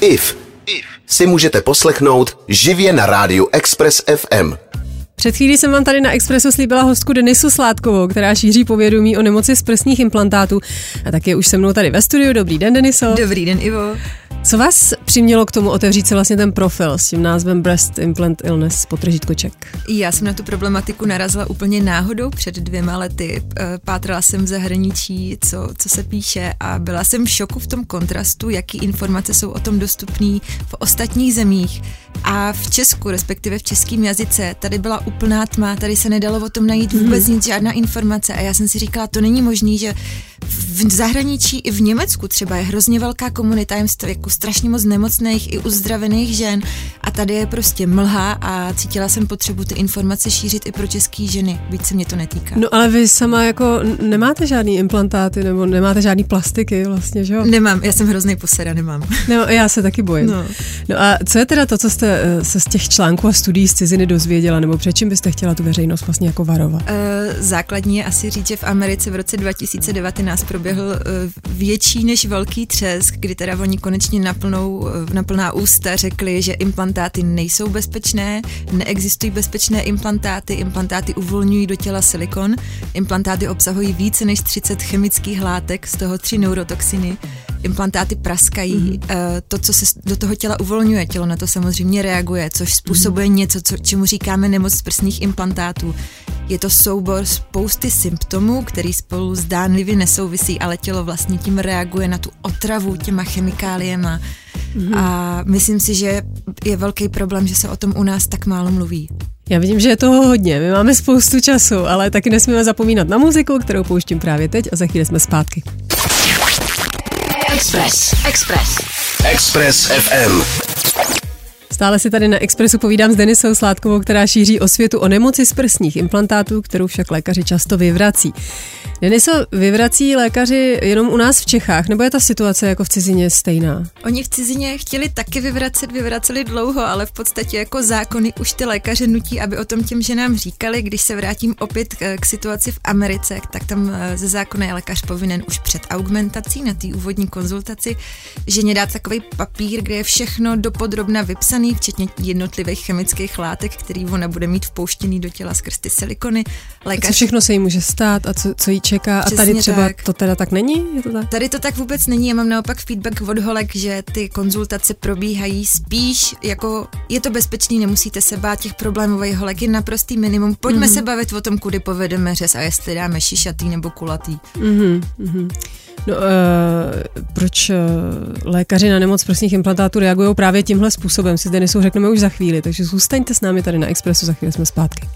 IF si můžete poslechnout živě na rádiu Express FM. Před chvílí jsem vám tady na Expressu slíbila hostku Denisu Sládkovou, která šíří povědomí o nemoci z prsních implantátů. A tak je už se mnou tady ve studiu. Dobrý den, Deniso. Dobrý den, Ivo. Co vás přimělo k tomu otevřít si vlastně ten profil s tím názvem Breast Implant Illness potržítko Ček? Já jsem na tu problematiku narazila úplně náhodou před dvěma lety. Eh, pátrala jsem v zahraničí, co, co se píše a byla jsem v šoku v tom kontrastu, jaký informace jsou o tom dostupné v ostatních zemích. A v Česku, respektive v českém jazyce, tady byla úplná tma, tady se nedalo o tom najít vůbec mm. nic, žádná informace. A já jsem si říkala, to není možné, že v zahraničí i v Německu třeba je hrozně velká komunita, jako strašně moc nemocných i uzdravených žen a tady je prostě mlha a cítila jsem potřebu ty informace šířit i pro české ženy, byť se mě to netýká. No ale vy sama jako nemáte žádný implantáty nebo nemáte žádný plastiky vlastně, že jo? Nemám, já jsem hrozný posera, nemám. No já se taky bojím. No. no a co je teda to, co jste eh, se z těch článků a studií z ciziny dozvěděla, nebo před čím byste chtěla tu veřejnost vlastně jako varovat? Uh, základní je asi říct, že v Americe v roce 2019 proběhl uh, větší než velký třesk, kdy teda oni konečně naplnou, naplná ústa řekli, že implantáty nejsou bezpečné, neexistují bezpečné implantáty, implantáty uvolňují do těla silikon, implantáty obsahují více než 30 chemických látek, z toho tři neurotoxiny, implantáty praskají, mm-hmm. to, co se do toho těla uvolňuje, tělo na to samozřejmě reaguje, což způsobuje mm-hmm. něco, co, čemu říkáme nemoc z prsních implantátů. Je to soubor spousty symptomů, který spolu zdánlivě nesouvisí, ale tělo vlastně tím reaguje na tu otravu těma chemikáliema. Mm-hmm. A myslím si, že je velký problém, že se o tom u nás tak málo mluví. Já vidím, že je toho hodně, my máme spoustu času, ale taky nesmíme zapomínat na muziku, kterou pouštím právě teď a za chvíli jsme zpátky. Express. Express. Express FM. Stále si tady na Expressu povídám s Denisou Sládkovou, která šíří o světu o nemoci z prsních implantátů, kterou však lékaři často vyvrací. Deniso, vyvrací lékaři jenom u nás v Čechách, nebo je ta situace jako v cizině stejná? Oni v cizině chtěli taky vyvracet, vyvraceli dlouho, ale v podstatě jako zákony už ty lékaře nutí, aby o tom těm ženám říkali. Když se vrátím opět k, situaci v Americe, tak tam eh, ze zákona je lékař povinen už před augmentací na té úvodní konzultaci ženě dát takový papír, kde je všechno dopodrobna vypsaný, včetně jednotlivých chemických látek, který ona bude mít vpouštěný do těla skrz ty silikony. Lékař... A co všechno se jí může stát a co, co jí čeká Přesně a tady třeba tak. to teda tak není? Je to tak? Tady to tak vůbec není, já mám naopak feedback od holek, že ty konzultace probíhají spíš jako je to bezpečný, nemusíte se bát těch problémových holek, je naprostý minimum. Pojďme mm-hmm. se bavit o tom, kudy povedeme řez a jestli dáme šišatý nebo kulatý. Mm-hmm. No, uh, proč uh, lékaři na nemoc prsních implantátů reagují právě tímhle způsobem, si zde nejsou řekneme už za chvíli, takže zůstaňte s námi tady na Expressu, za chvíli jsme zpátky.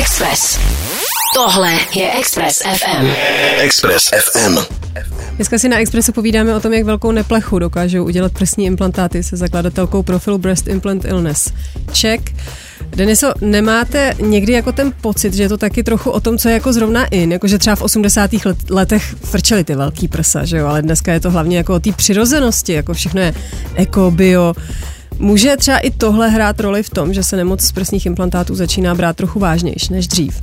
Express. Tohle je Express FM. Express FM. Dneska si na Expressu povídáme o tom, jak velkou neplechu dokážou udělat prsní implantáty se zakladatelkou profilu Breast Implant Illness. Check. Deniso, nemáte někdy jako ten pocit, že je to taky trochu o tom, co je jako zrovna in, jakože třeba v 80. letech frčeli ty velký prsa, že jo, ale dneska je to hlavně jako o té přirozenosti, jako všechno je eko, bio, Může třeba i tohle hrát roli v tom, že se nemoc z prsních implantátů začíná brát trochu vážnější než dřív?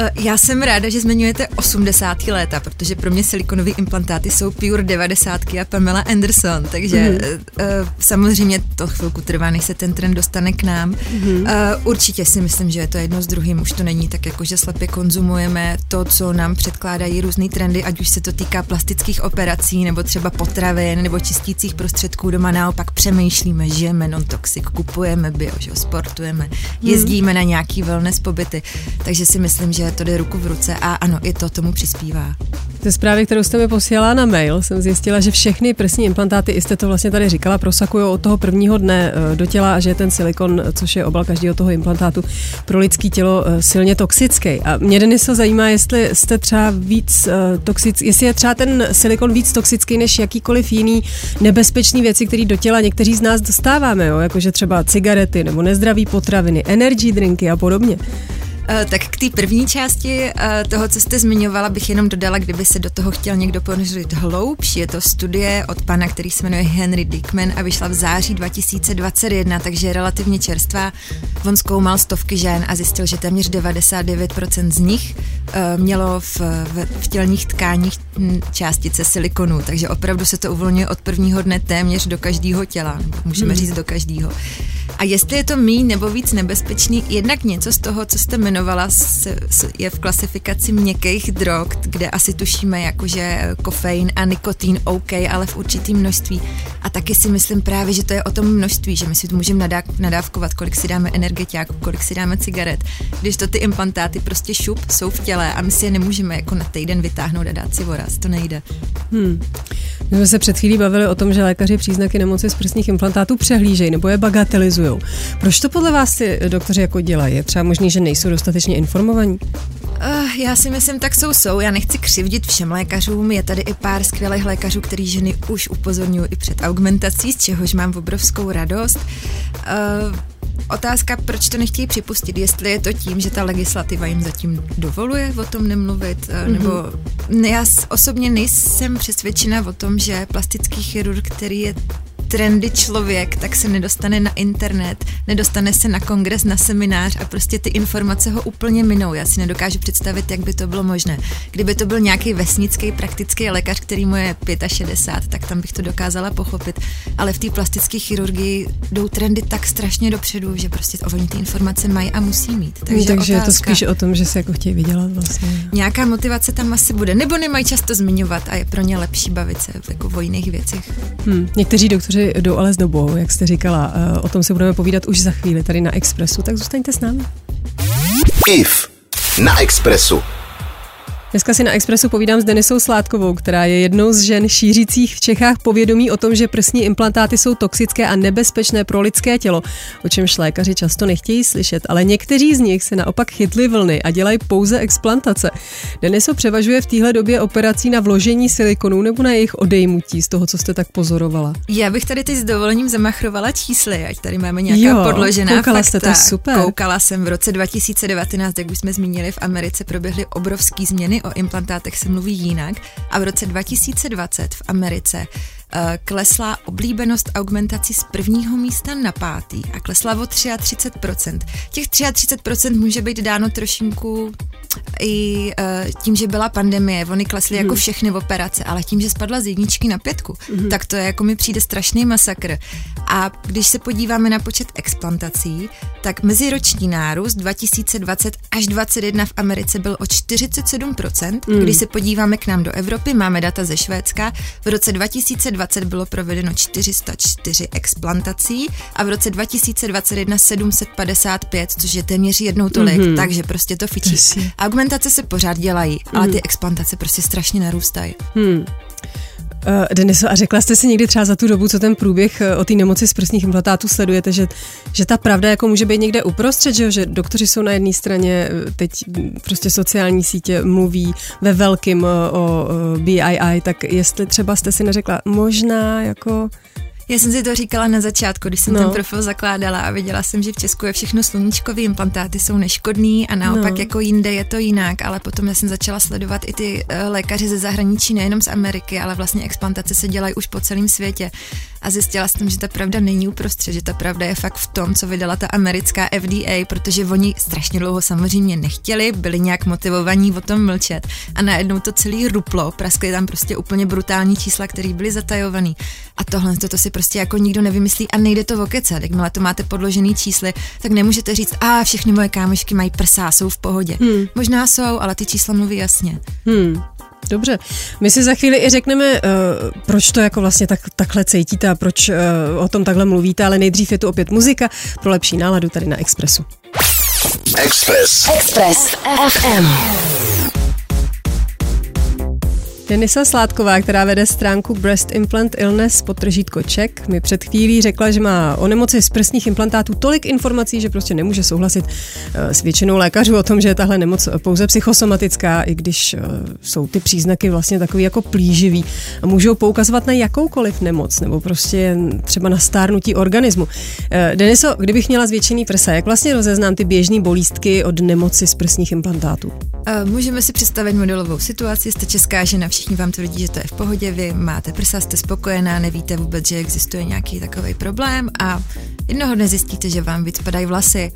Eh, já jsem ráda, že zmiňujete 80. léta, protože pro mě silikonové implantáty jsou pure 90. a Pamela Anderson, takže mm-hmm. samozřejmě to chvilku trvá, než se ten trend dostane k nám. Mm-hmm. Určitě si myslím, že je to jedno s druhým, už to není tak, jako že slepě konzumujeme to, co nám předkládají různé trendy, ať už se to týká plastických operací, nebo třeba potravin, nebo čistících prostředků doma, naopak přemýšlíme, žijeme non-toxic, kupujeme bio, že sportujeme, mhm. jezdíme mm-hmm. na nějaký wellness pobyty, takže si myslím, že to jde ruku v ruce a ano, i to tomu přispívá. Ze zprávy, kterou jste mi posílala na mail, jsem zjistila, že všechny prsní implantáty, jste to vlastně tady říkala, prosakují od toho prvního dne eh, do těla a že je ten silikon, což je obal každého toho implantátu, pro lidské tělo eh, silně toxický. A mě Deniso zajímá, jestli jste třeba víc eh, toxický, jestli je třeba ten silikon víc toxický než jakýkoliv jiný nebezpečný věci, které do těla někteří z nás dostáváme, jo? jakože třeba cigarety nebo nezdraví potraviny, energy drinky a podobně. Eh, tak k té první části eh, toho, co jste zmiňovala, bych jenom dodala, kdyby se do toho chtěl někdo ponořit hloubš. Je to studie od pana, který se jmenuje Henry Dickman a vyšla v září 2021, takže je relativně čerstvá. On zkoumal stovky žen a zjistil, že téměř 99% z nich eh, mělo v, v, v tělních tkáních částice silikonu, takže opravdu se to uvolňuje od prvního dne téměř do každého těla, můžeme hmm. říct do každého. A jestli je to méně nebo víc nebezpečný, jednak něco z toho, co jste jmenovala, je v klasifikaci měkkých drog, kde asi tušíme, jakože kofein a nikotín OK, ale v určitém množství. A taky si myslím právě, že to je o tom množství, že my si to můžeme nadávkovat, kolik si dáme energetiáku, kolik si dáme cigaret. Když to ty implantáty prostě šup jsou v těle a my si je nemůžeme jako na týden vytáhnout a dát si voraz, to nejde. Hmm. My jsme se před chvílí bavili o tom, že lékaři příznaky nemoci z prsních implantátů přehlížejí nebo je bagatelizují. Proč to podle vás ty doktoři jako dělají? Je třeba možný, že nejsou dostatečně informovaní? Uh, já si myslím, tak jsou, jsou. Já nechci křivdit všem lékařům. Je tady i pár skvělých lékařů, který ženy už upozorňují i před augmentací, z čehož mám obrovskou radost. Uh, Otázka, proč to nechtějí připustit, jestli je to tím, že ta legislativa jim zatím dovoluje o tom nemluvit, mm-hmm. nebo já osobně nejsem přesvědčena o tom, že plastický chirurg, který je trendy člověk, tak se nedostane na internet, nedostane se na kongres, na seminář a prostě ty informace ho úplně minou. Já si nedokážu představit, jak by to bylo možné. Kdyby to byl nějaký vesnický praktický lékař, který mu je 65, tak tam bych to dokázala pochopit. Ale v té plastické chirurgii jdou trendy tak strašně dopředu, že prostě oni ty informace mají a musí mít. Takže, Takže otázka, je to spíš o tom, že se jako chtějí vydělat vlastně. Nějaká motivace tam asi bude. Nebo nemají často zmiňovat a je pro ně lepší bavit se jako o jiných věcech. Hmm. Někteří doktoři doktoři jdou ale s dobou, jak jste říkala. Eh, o tom se budeme povídat už za chvíli tady na Expressu, tak zůstaňte s námi. IF na Expressu. Dneska si na Expressu povídám s Denisou Sládkovou, která je jednou z žen šířících v Čechách povědomí o tom, že prsní implantáty jsou toxické a nebezpečné pro lidské tělo, o čemž lékaři často nechtějí slyšet, ale někteří z nich se naopak chytli vlny a dělají pouze explantace. Deniso převažuje v téhle době operací na vložení silikonů nebo na jejich odejmutí z toho, co jste tak pozorovala. Já bych tady teď s dovolením zamachrovala čísly, ať tady máme nějaká jo, podložená koukala fakta. Jste to super. Koukala jsem v roce 2019, jak už jsme zmínili, v Americe proběhly obrovský změny o implantátech se mluví jinak a v roce 2020 v Americe klesla oblíbenost augmentací z prvního místa na pátý a klesla o 33%. Těch 33% může být dáno trošinku i uh, tím, že byla pandemie, oni klesly mm. jako mhm. všechny operace, ale tím, že spadla z jedničky na pětku, mm. tak to je jako mi přijde strašný masakr. A když se podíváme na počet explantací, tak meziroční nárůst 2020 až 2021 v Americe byl o 47%. Mm. Když se podíváme k nám do Evropy, máme data ze Švédska, v roce 2020 2020 bylo provedeno 404 explantací a v roce 2021 755, což je téměř jednou tolik, mm-hmm. takže prostě to fičí. Augmentace se pořád dělají, mm-hmm. ale ty mhm. explantace prostě strašně narůstají. Hmm. Uh, Deniso, a řekla jste si někdy třeba za tu dobu, co ten průběh uh, o té nemoci z prsních implantátů sledujete, že, že ta pravda jako může být někde uprostřed, že, že doktoři jsou na jedné straně, eh, teď prostě sociální sítě mluví ve velkým o BII, tak jestli třeba jste si neřekla, možná jako já jsem si to říkala na začátku, když jsem no. ten profil zakládala a viděla jsem, že v Česku je všechno sluníčkový, implantáty jsou neškodný a naopak no. jako jinde je to jinak, ale potom já jsem začala sledovat i ty uh, lékaři ze zahraničí, nejenom z Ameriky, ale vlastně explantace se dělají už po celém světě a zjistila jsem, že ta pravda není uprostřed, že ta pravda je fakt v tom, co vydala ta americká FDA, protože oni strašně dlouho samozřejmě nechtěli, byli nějak motivovaní o tom mlčet a najednou to celý ruplo, praskly tam prostě úplně brutální čísla, které byly zatajované. A tohle to si prostě jako nikdo nevymyslí a nejde to okecat. Jakmile to máte podložený čísly, tak nemůžete říct, a všechny moje kámošky mají prsa, jsou v pohodě. Hmm. Možná jsou, ale ty čísla mluví jasně. Hmm. Dobře, my si za chvíli i řekneme, uh, proč to jako vlastně tak, takhle cítíte a proč uh, o tom takhle mluvíte, ale nejdřív je tu opět muzika pro lepší náladu tady na Expressu. Express. Express FM. Denisa Sládková, která vede stránku Breast Implant Illness podtržítko Czech, mi před chvílí řekla, že má o nemoci z prsních implantátů tolik informací, že prostě nemůže souhlasit eh, s většinou lékařů o tom, že je tahle nemoc pouze psychosomatická, i když eh, jsou ty příznaky vlastně takový jako plíživý a můžou poukazovat na jakoukoliv nemoc nebo prostě třeba na stárnutí organismu. Eh, Deniso, kdybych měla zvětšený prsa, jak vlastně rozeznám ty běžné bolístky od nemoci z prsních implantátů? Můžeme si představit modelovou situaci, jste česká žena, všichni vám tvrdí, že to je v pohodě, vy máte prsa, jste spokojená, nevíte vůbec, že existuje nějaký takový problém a jednoho dne zjistíte, že vám vypadají vlasy,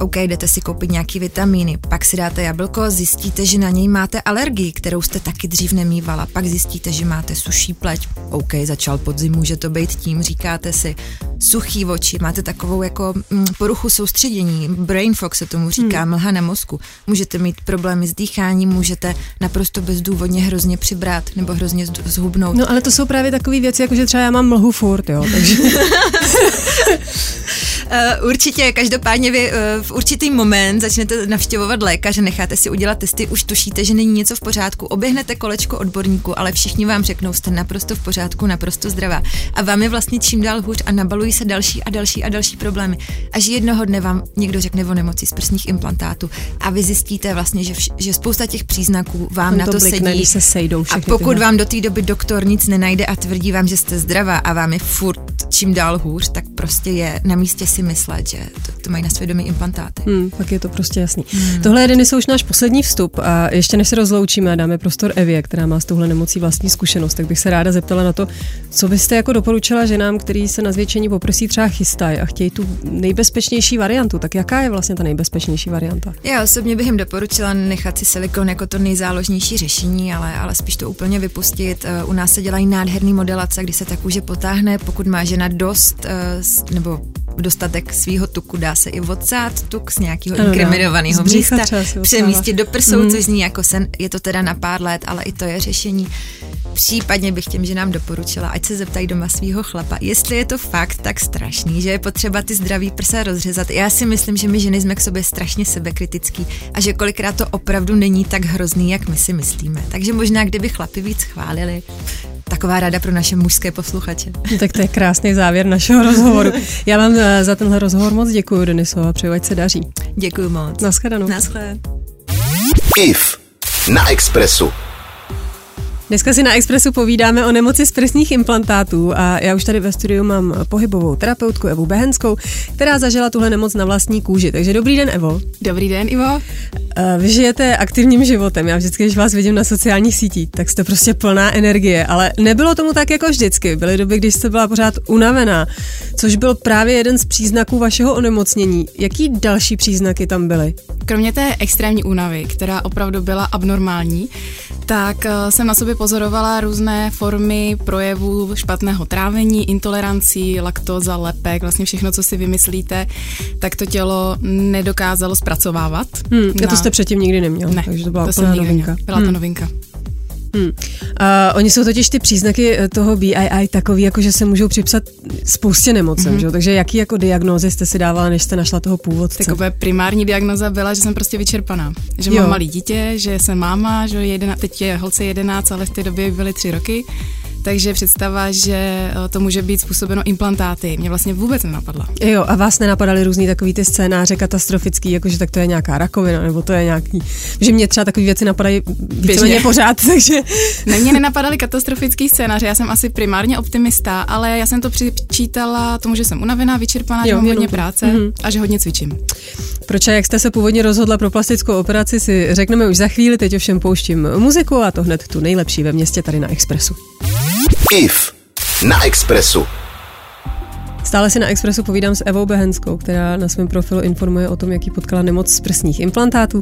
OK, jdete si koupit nějaký vitamíny, pak si dáte jablko, zjistíte, že na něj máte alergii, kterou jste taky dřív nemývala, pak zjistíte, že máte suší pleť, OK, začal podzim, může to být tím, říkáte si, suchý oči, máte takovou jako mm, poruchu soustředění, brain fog se tomu říká, hmm. mlha na mozku, můžete mít problémy s dýcháním, můžete naprosto bezdůvodně hrozně přibrat nebo hrozně zhubnout. No ale to jsou právě takové věci, jako že třeba já mám mlhu furt, jo, takže... Uh, určitě, každopádně vy uh, v určitý moment začnete navštěvovat lékaře, necháte si udělat testy, už tušíte, že není něco v pořádku, oběhnete kolečko odborníku, ale všichni vám řeknou, jste naprosto v pořádku, naprosto zdravá. A vám je vlastně čím dál hůř a nabalují se další a další a další problémy. Až jednoho dne vám někdo řekne o nemoci z prsních implantátů a vy zjistíte vlastně, že, vš- že spousta těch příznaků vám na to, blikne, sedí. Se sejdou a pokud tyhle. vám do té doby doktor nic nenajde a tvrdí vám, že jste zdravá a vám je furt čím dál hůř, tak prostě je na místě si myslet, že to, to mají na svědomí implantáty. Hmm, pak je to prostě jasný. Hmm. Tohle je Denis už náš poslední vstup a ještě než se rozloučíme a dáme prostor Evě, která má s touhle nemocí vlastní zkušenost, tak bych se ráda zeptala na to, co byste jako doporučila ženám, který se na zvětšení poprsí třeba chystají a chtějí tu nejbezpečnější variantu. Tak jaká je vlastně ta nejbezpečnější varianta? Já osobně bych jim doporučila nechat si silikon jako to nejzáložnější řešení, ale, ale spíš to úplně vypustit. Eh, u nás se dělají nádherný modelace, kdy se ta kůže potáhne, pokud má žena dost eh, nebo dostatek svého tuku, dá se i odsát tuk z nějakého inkriminovaného místa, přemístit do prsou, mm. což zní jako sen, je to teda na pár let, ale i to je řešení. Případně bych těm, že nám doporučila, ať se zeptají doma svého chlapa, jestli je to fakt tak strašný, že je potřeba ty zdraví prsa rozřezat. Já si myslím, že my ženy jsme k sobě strašně sebekritický a že kolikrát to opravdu není tak hrozný, jak my si myslíme. Takže možná, kdyby chlapi víc chválili, taková rada pro naše mužské posluchače. No, tak to je krásný závěr našeho rozhovoru. Já vám eh, za tenhle rozhovor moc děkuji, Deniso, a přeju, ať se daří. Děkuji moc. Naschledanou. Naschle. IF na Expressu. Dneska si na Expressu povídáme o nemoci z prsních implantátů a já už tady ve studiu mám pohybovou terapeutku Evu Behenskou, která zažila tuhle nemoc na vlastní kůži. Takže dobrý den, Evo. Dobrý den, Ivo. Eh, vy žijete aktivním životem. Já vždycky, když vás vidím na sociálních sítích, tak jste prostě plná energie, ale nebylo tomu tak jako vždycky. Byly doby, když jste byla pořád unavená, což byl právě jeden z příznaků vašeho onemocnění. Jaký další příznaky tam byly? Kromě té extrémní únavy, která opravdu byla abnormální, tak eh, jsem na sobě pozorovala různé formy projevů špatného trávení, intolerancí, laktóza, lepek, vlastně všechno, co si vymyslíte, tak to tělo nedokázalo zpracovávat. Hmm, na... to jste předtím nikdy neměl, ne, takže to byla to novinka. Byla hmm. to novinka. Hmm. A oni jsou totiž ty příznaky eh, toho BII takový, jako že se můžou připsat spoustě nemocem, mm-hmm. že? takže jaký jako diagnózy jste si dávala, než jste našla toho původce? Takové primární diagnoza byla, že jsem prostě vyčerpaná, že jo. mám malý dítě, že jsem máma, že jedna, teď je holce 11, ale v té době byly tři roky takže představa, že eh, to může být způsobeno implantáty, mě vlastně vůbec nenapadla. Jo, a vás nenapadaly různý takový ty scénáře katastrofický, jakože tak to je nějaká rakovina, nebo to je nějaký, že mě třeba takové věci napadají běžně pořád, takže... Ne, mě nenapadaly katastrofický scénáře, já jsem asi primárně optimista, ale já jsem to přičítala tomu, že jsem unavená, vyčerpaná, jo, že mám hodně práce mm-hmm. a že hodně cvičím. Proč a jak jste se původně rozhodla pro plastickou operaci, si řekneme už za chvíli, teď ovšem pouštím muziku a to hned tu nejlepší ve městě tady na Expressu. IF na Expressu. Stále si na Expressu povídám s Evou Behenskou, která na svém profilu informuje o tom, jaký potkala nemoc z prsních implantátů.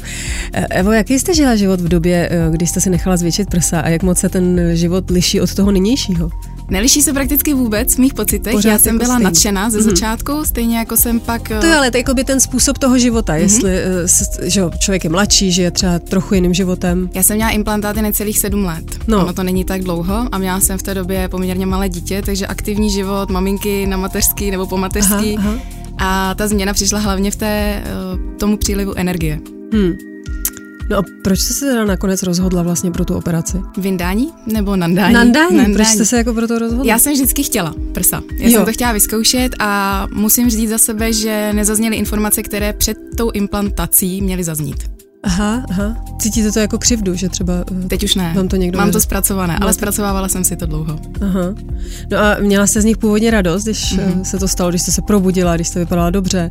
E, Evo, jaký jste žila život v době, e, kdy jste si nechala zvětšit prsa a jak moc se ten život liší od toho nynějšího? Neliší se prakticky vůbec v mých pocitech. Pořád Já jsem jako byla stejný. nadšená ze mm-hmm. začátku, stejně jako jsem pak... To je ale to jako by ten způsob toho života, mm-hmm. jestli eh, že člověk je mladší, že je třeba trochu jiným životem. Já jsem měla implantáty necelých sedm let. No. Ono to není tak dlouho a měla jsem v té době poměrně malé dítě, takže aktivní život maminky na mateřský nebo po mateřský. Aha, aha. A ta změna přišla hlavně v té, eh, tomu přílivu energie. Hmm. No a proč jste se teda nakonec rozhodla vlastně pro tu operaci? Vyndání nebo nandání? Nandání. nandání. Proč jste se jako pro to rozhodla? Já jsem vždycky chtěla prsa. Já jo. jsem to chtěla vyzkoušet a musím říct za sebe, že nezazněly informace, které před tou implantací měly zaznít. Aha, aha. Cítíte to jako křivdu, že třeba... Eh, Teď už ne. Vám to někdo Mám to zpracované, ale zpracovávala jsem si to dlouho. Aha. No a měla jste z nich původně radost, když mm-hmm. se to stalo, když jste se probudila, když jste vypadala dobře?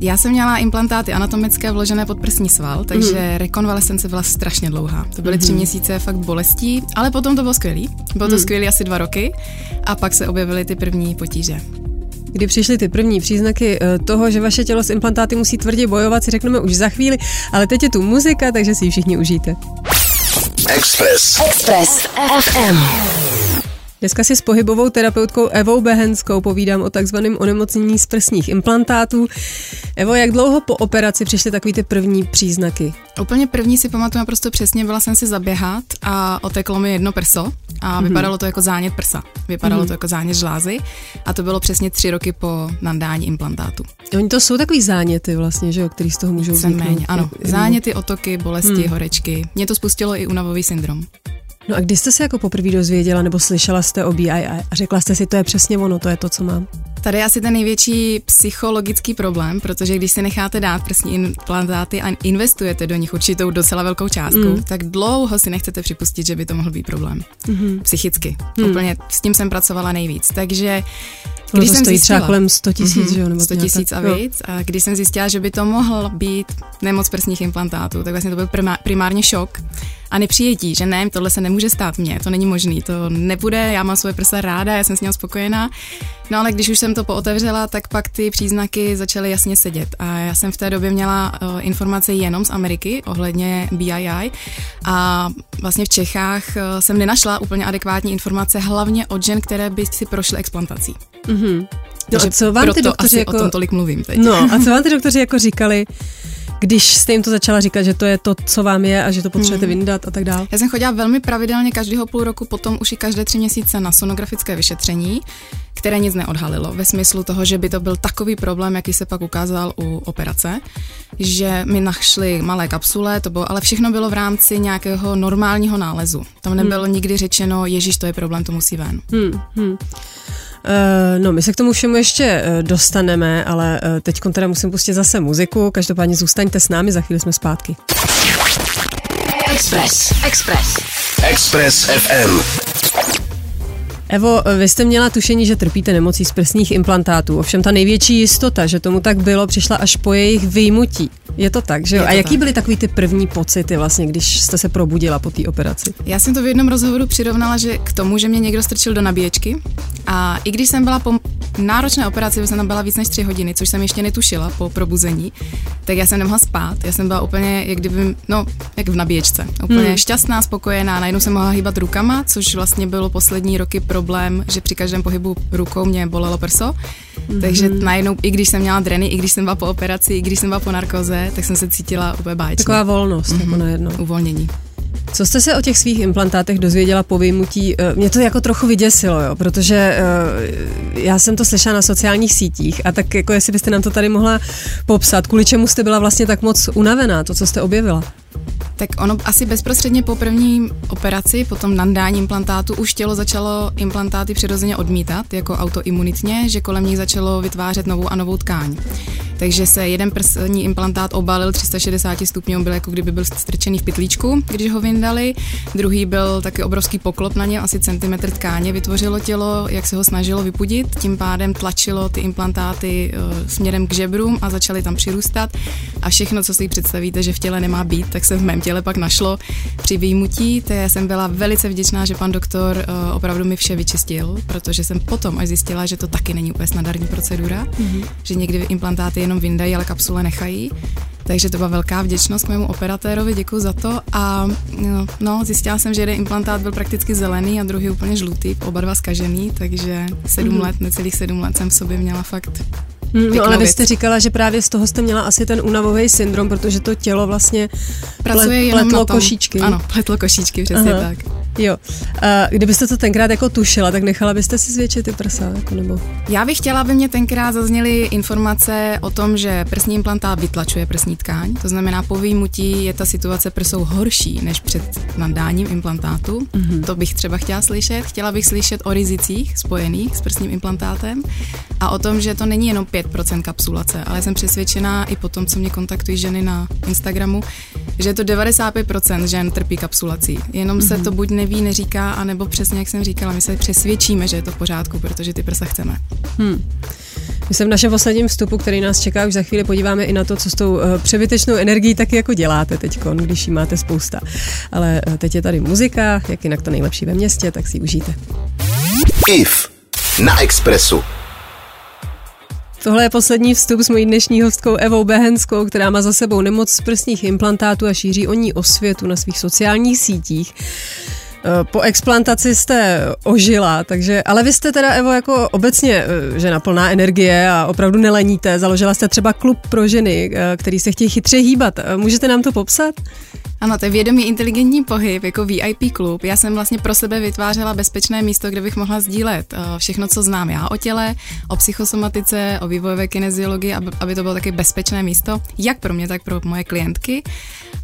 Já jsem měla implantáty anatomické vložené pod prsní sval, takže mm. rekonvalescence byla strašně dlouhá. To byly mm. tři mhm. měsíce fakt bolestí, ale potom to bylo skvělý. Bylo to mm. skvělý asi dva roky a pak se objevily ty první potíže. Kdy přišly ty první příznaky eh, toho, že vaše tělo s implantáty musí tvrdě bojovat, si řekneme už za chvíli, ale teď je tu muzika, takže si ji všichni užijte. Express. Express FM. Dneska si s pohybovou terapeutkou Evou Behenskou povídám o takzvaném onemocnění z prsních implantátů. Evo, jak dlouho po operaci přišly takový ty první příznaky? Úplně první si pamatuju naprosto přesně, byla jsem si zaběhat a oteklo mi jedno prso a mm-hmm. vypadalo to jako zánět prsa. Vypadalo mm-hmm. to jako zánět žlázy a to bylo přesně tři roky po nandání implantátu. Oni to jsou takový záněty vlastně, že jo, který z toho můžou být. ano. Záněty, otoky, bolesti, mm. horečky. Mě to spustilo i unavový syndrom. No a kdy jste se jako poprvé dozvěděla nebo slyšela jste o BII a řekla jste si, to je přesně ono, to je to, co mám? Tady je asi ten největší psychologický problém, protože když si necháte dát prsní implantáty a investujete do nich určitou docela velkou částku, mm. tak dlouho si nechcete připustit, že by to mohl být problém. Mm. Psychicky. Mm. Úplně s tím jsem pracovala nejvíc. Takže když to jsem stojí zjistila, třeba kolem 100 tisíc, mm-hmm, Nebo 100 tisíc a víc. A když jsem zjistila, že by to mohl být nemoc prsních implantátů, tak vlastně to byl primárně šok a nepřijetí, že ne, tohle se nemůže stát mně, to není možný, to nebude, já mám svoje prsa ráda, já jsem s ním spokojená. No ale když už jsem to pootevřela, tak pak ty příznaky začaly jasně sedět. A já jsem v té době měla uh, informace jenom z Ameriky ohledně BII a vlastně v Čechách uh, jsem nenašla úplně adekvátní informace, hlavně od žen, které by si prošly explantací. Mm-hmm. No a co vám ty doktoři jako... o tom tolik mluvím teď. No a co vám ty doktoři jako říkali, když jste jim to začala říkat, že to je to, co vám je a že to potřebujete hmm. vyndat a tak dále? Já jsem chodila velmi pravidelně každého půl roku, potom už i každé tři měsíce na sonografické vyšetření, které nic neodhalilo ve smyslu toho, že by to byl takový problém, jaký se pak ukázal u operace, že mi našli malé kapsule, to bylo, ale všechno bylo v rámci nějakého normálního nálezu. Tam nebylo hmm. nikdy řečeno, Ježíš, to je problém, to musí ven. Hmm. Hmm. Eh, no, my se k tomu všemu ještě eh, dostaneme, ale eh, teď teda musím pustit zase muziku. Každopádně zůstaňte s námi, za chvíli jsme zpátky. Express. Express. Express FM. Evo, vy jste měla tušení, že trpíte nemocí z prsních implantátů, ovšem ta největší jistota, že tomu tak bylo, přišla až po jejich vyjmutí. Je to tak, že jo? A jaký tak. byly takový ty první pocity vlastně, když jste se probudila po té operaci? Já jsem to v jednom rozhovoru přirovnala, že k tomu, že mě někdo strčil do nabíječky a i když jsem byla po náročné operaci, jsem tam byla víc než tři hodiny, což jsem ještě netušila po probuzení, tak já jsem nemohla spát. Já jsem byla úplně, jak kdyby, no, jak v nabíječce. Úplně hmm. šťastná, spokojená, najednou jsem mohla hýbat rukama, což vlastně bylo poslední roky problém, že při každém pohybu rukou mě bolelo prso. Mm-hmm. Takže najednou, i když jsem měla dreny, i když jsem byla po operaci, i když jsem byla po narkoze, tak jsem se cítila úplně báječně. Taková volnost, mm-hmm. jako najednou. Uvolnění. Co jste se o těch svých implantátech dozvěděla po vyjmutí? Eh, mě to jako trochu vyděsilo, jo, protože eh, já jsem to slyšela na sociálních sítích a tak jako jestli byste nám to tady mohla popsat, kvůli čemu jste byla vlastně tak moc unavená, to, co jste objevila? Tak ono asi bezprostředně po první operaci, po tom nandání implantátu, už tělo začalo implantáty přirozeně odmítat jako autoimunitně, že kolem nich začalo vytvářet novou a novou tkáň. Takže se jeden prsní implantát obalil 360 stupňů, byl jako kdyby byl strčený v pytlíčku, když ho vyndali. Druhý byl taky obrovský poklop na něm, asi centimetr tkáně vytvořilo tělo, jak se ho snažilo vypudit, tím pádem tlačilo ty implantáty uh, směrem k žebrům a začaly tam přirůstat. A všechno, co si představíte, že v těle nemá být, tak se v mém těle pak našlo při výjimutí. Já jsem byla velice vděčná, že pan doktor uh, opravdu mi vše vyčistil, protože jsem potom až zjistila, že to taky není úplně standardní procedura, mm-hmm. že někdy implantáty jenom vyndají, ale kapsule nechají. Takže to byla velká vděčnost k mému operatérovi, děkuji za to. A no, no, zjistila jsem, že jeden implantát byl prakticky zelený a druhý úplně žlutý, oba dva skažený, takže sedm mm-hmm. let, necelých sedm let jsem v sobě měla fakt No ale vy jste říkala, že právě z toho jste měla asi ten únavový syndrom, protože to tělo vlastně Pracuje pletlo jenom košíčky. Ano, pletlo košíčky, přesně Aha. tak. Jo. A kdybyste to tenkrát jako tušila, tak nechala byste si zvětšit ty prsa, jako nebo? Já bych chtěla, aby mě tenkrát zazněly informace o tom, že prsní implantát vytlačuje prsní tkáň, to znamená po výjimutí je ta situace prsou horší než před nadáním implantátu. Mm-hmm. To bych třeba chtěla slyšet. Chtěla bych slyšet o rizicích spojených s prsním implantátem a o tom, že to není jenom 5% kapsulace, ale jsem přesvědčená i po tom, co mě kontaktují ženy na Instagramu, že je to 95% žen trpí kapsulací. Jenom mm-hmm. se to buď neví, neříká, anebo přesně jak jsem říkala, my se přesvědčíme, že je to v pořádku, protože ty prsa chceme. Hmm. My se v našem posledním vstupu, který nás čeká, už za chvíli podíváme i na to, co s tou uh, přebytečnou energií taky jako děláte teď, když jí máte spousta. Ale uh, teď je tady muzika, jak jinak to nejlepší ve městě, tak si ji užijte. IF na Expressu. Tohle je poslední vstup s mojí dnešní hostkou Evou Behenskou, která má za sebou nemoc z prsních implantátů a šíří o ní osvětu na svých sociálních sítích. Eh, po explantaci jste ožila, takže, ale vy jste teda, Evo, jako obecně eh, žena plná energie a opravdu neleníte. Založila jste třeba klub pro ženy, eh, který se chtějí chytře hýbat. Můžete nám to popsat? Ano, to je vědomý inteligentní pohyb jako VIP klub. Já jsem vlastně pro sebe vytvářela bezpečné místo, kde bych mohla sdílet všechno, co znám já o těle, o psychosomatice, o vývojové kineziologii, aby to bylo taky bezpečné místo, jak pro mě, tak pro moje klientky.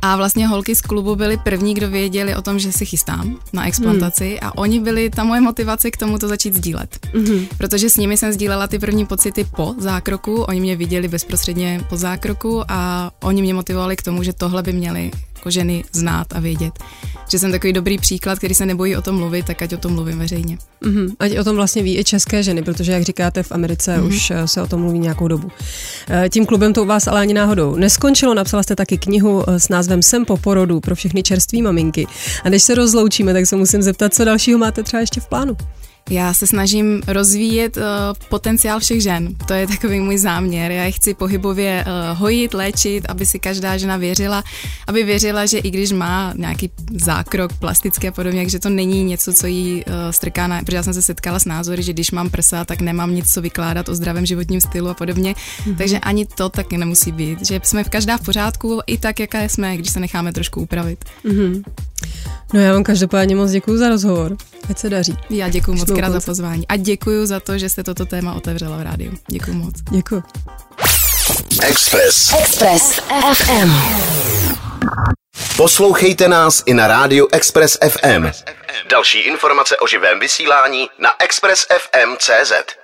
A vlastně holky z klubu byly první, kdo věděli o tom, že si chystám na explantaci hmm. a oni byli ta moje motivace k tomu to začít sdílet. Hmm. Protože s nimi jsem sdílela ty první pocity po zákroku, oni mě viděli bezprostředně po zákroku a oni mě motivovali k tomu, že tohle by měli jako ženy znát a vědět. Že jsem takový dobrý příklad, který se nebojí o tom mluvit, tak ať o tom mluvím veřejně. Mm-hmm. Ať o tom vlastně ví i české ženy, protože, jak říkáte, v Americe mm-hmm. už eh, se o tom mluví nějakou dobu. Eh, tím klubem to u vás ale ani náhodou neskončilo. Napsala jste taky knihu eh, s názvem Sem po porodu pro všechny čerství maminky. A než se rozloučíme, tak se musím zeptat, co dalšího máte třeba ještě v plánu. Já se snažím rozvíjet uh, potenciál všech žen. To je takový můj záměr. Já je chci pohybově uh, hojit, léčit, aby si každá žena věřila, aby věřila, že i když má nějaký zákrok plastický a podobně, že to není něco, co jí uh, strká na... Protože já jsem se setkala s názory, že když mám prsa, tak nemám nic co vykládat o zdravém životním stylu a podobně. Mm-hmm. Takže ani to taky nemusí být. Že jsme v každá v pořádku, i tak, jaká jsme, když se necháme trošku upravit. Mm-hmm. No já vám každopádně moc děkuji za rozhovor. Ať se daří. Já děkuji moc krát za pozvání a děkuji za to, že jste toto téma otevřela v rádiu. Děkuji moc. Děkuji. Express. Express FM. Poslouchejte nás i na rádiu Express FM. Další informace o živém vysílání na expressfm.cz.